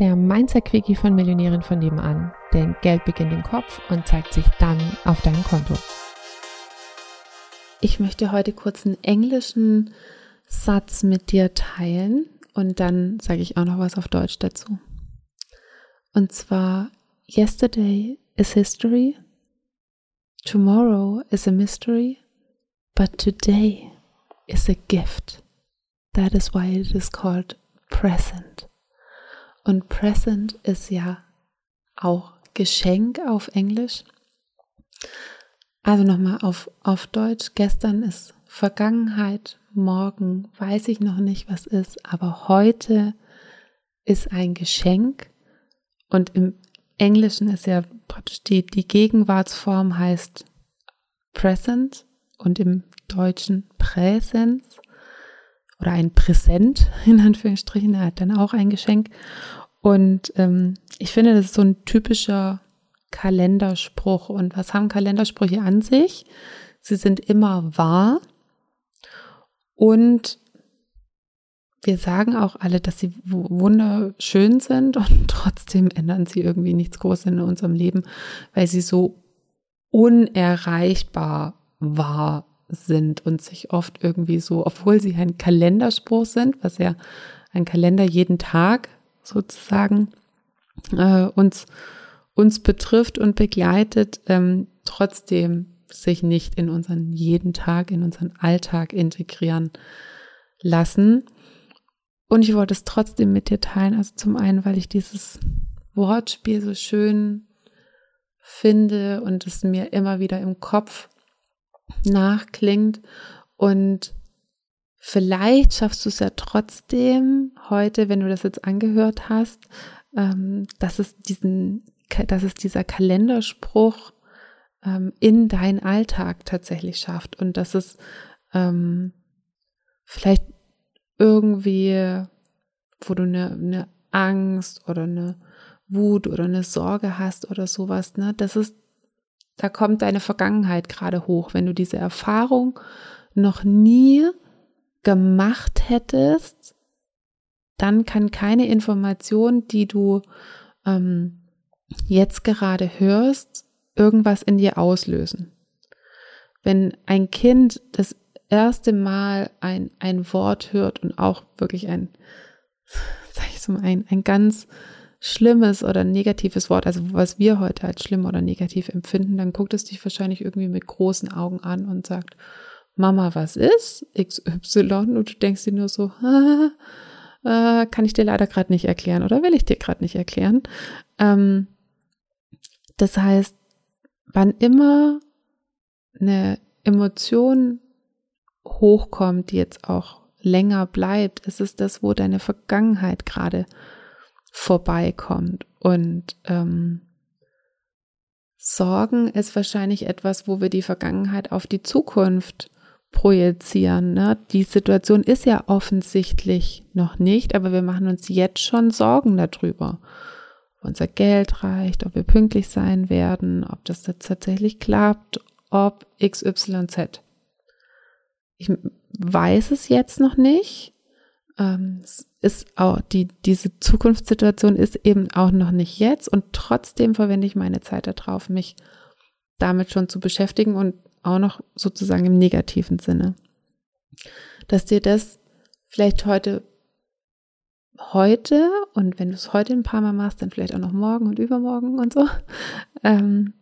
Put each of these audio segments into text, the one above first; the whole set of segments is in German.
der Mindset-Quickie von Millionären von nebenan. Denn Geld beginnt im Kopf und zeigt sich dann auf deinem Konto. Ich möchte heute kurz einen englischen Satz mit dir teilen und dann sage ich auch noch was auf Deutsch dazu. Und zwar, yesterday is history, tomorrow is a mystery, but today is a gift. That is why it is called present. Und present ist ja auch Geschenk auf Englisch. Also nochmal auf, auf Deutsch. Gestern ist Vergangenheit, morgen weiß ich noch nicht, was ist, aber heute ist ein Geschenk. Und im Englischen ist ja praktisch die, die Gegenwartsform heißt present und im Deutschen Präsens oder ein Präsent, in Anführungsstrichen, er hat dann auch ein Geschenk. Und ähm, ich finde, das ist so ein typischer Kalenderspruch. Und was haben Kalendersprüche an sich? Sie sind immer wahr. Und wir sagen auch alle, dass sie wunderschön sind und trotzdem ändern sie irgendwie nichts Großes in unserem Leben, weil sie so unerreichbar wahr sind und sich oft irgendwie so, obwohl sie ein Kalenderspruch sind, was ja ein Kalender jeden Tag sozusagen äh, uns, uns betrifft und begleitet, ähm, trotzdem sich nicht in unseren jeden Tag, in unseren Alltag integrieren lassen. Und ich wollte es trotzdem mit dir teilen. Also zum einen, weil ich dieses Wortspiel so schön finde und es mir immer wieder im Kopf nachklingt. Und vielleicht schaffst du es ja trotzdem heute, wenn du das jetzt angehört hast, ähm, dass es diesen, dass es dieser Kalenderspruch ähm, in deinen Alltag tatsächlich schafft und dass es ähm, vielleicht irgendwie, wo du eine, eine Angst oder eine Wut oder eine Sorge hast oder sowas, ne, das ist da kommt deine Vergangenheit gerade hoch. Wenn du diese Erfahrung noch nie gemacht hättest, dann kann keine Information, die du ähm, jetzt gerade hörst, irgendwas in dir auslösen. Wenn ein Kind das erste Mal ein, ein Wort hört und auch wirklich ein, sag ich so ein, ein ganz schlimmes oder negatives Wort, also was wir heute als schlimm oder negativ empfinden, dann guckt es dich wahrscheinlich irgendwie mit großen Augen an und sagt, Mama, was ist XY? Und du denkst dir nur so, äh, kann ich dir leider gerade nicht erklären oder will ich dir gerade nicht erklären. Ähm, das heißt, wann immer eine Emotion hochkommt, die jetzt auch länger bleibt, ist es das, wo deine Vergangenheit gerade vorbeikommt. Und ähm, Sorgen ist wahrscheinlich etwas, wo wir die Vergangenheit auf die Zukunft projizieren. Ne? Die Situation ist ja offensichtlich noch nicht, aber wir machen uns jetzt schon Sorgen darüber. Ob unser Geld reicht, ob wir pünktlich sein werden, ob das tatsächlich klappt, ob XYZ. Ich weiß es jetzt noch nicht, ähm, ist auch die, diese Zukunftssituation ist eben auch noch nicht jetzt und trotzdem verwende ich meine Zeit darauf, mich damit schon zu beschäftigen und auch noch sozusagen im negativen Sinne. Dass dir das vielleicht heute, heute und wenn du es heute ein paar Mal machst, dann vielleicht auch noch morgen und übermorgen und so, ähm,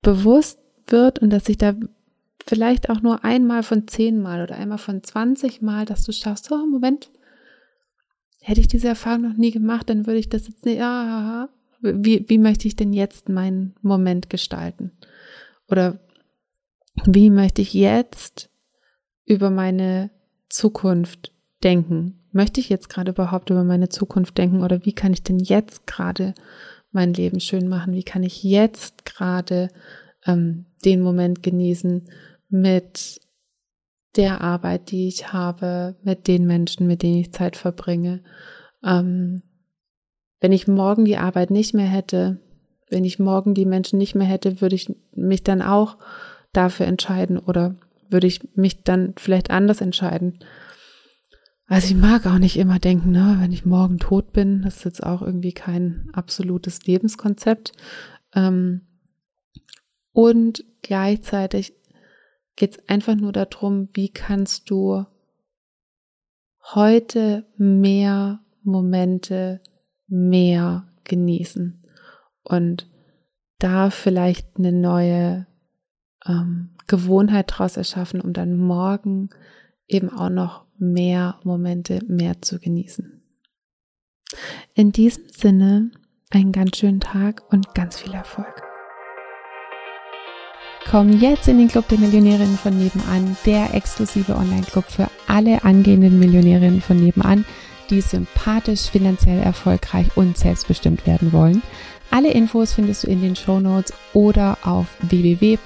bewusst wird und dass sich da vielleicht auch nur einmal von zehnmal oder einmal von zwanzig Mal, dass du schaffst, so, Moment, hätte ich diese Erfahrung noch nie gemacht, dann würde ich das jetzt nicht, ja, wie, wie möchte ich denn jetzt meinen Moment gestalten? Oder wie möchte ich jetzt über meine Zukunft denken? Möchte ich jetzt gerade überhaupt über meine Zukunft denken oder wie kann ich denn jetzt gerade mein Leben schön machen? Wie kann ich jetzt gerade ähm, den Moment genießen mit der Arbeit, die ich habe, mit den Menschen, mit denen ich Zeit verbringe. Ähm, wenn ich morgen die Arbeit nicht mehr hätte, wenn ich morgen die Menschen nicht mehr hätte, würde ich mich dann auch dafür entscheiden oder würde ich mich dann vielleicht anders entscheiden. Also ich mag auch nicht immer denken, ne, wenn ich morgen tot bin, das ist jetzt auch irgendwie kein absolutes Lebenskonzept. Ähm, und gleichzeitig geht es einfach nur darum, wie kannst du heute mehr Momente mehr genießen und da vielleicht eine neue ähm, Gewohnheit draus erschaffen, um dann morgen eben auch noch mehr Momente mehr zu genießen. In diesem Sinne einen ganz schönen Tag und ganz viel Erfolg. Komm jetzt in den Club der Millionärinnen von nebenan, der exklusive Online-Club für alle angehenden Millionärinnen von nebenan, die sympathisch, finanziell erfolgreich und selbstbestimmt werden wollen. Alle Infos findest du in den Show Notes oder auf www.m-vn.de.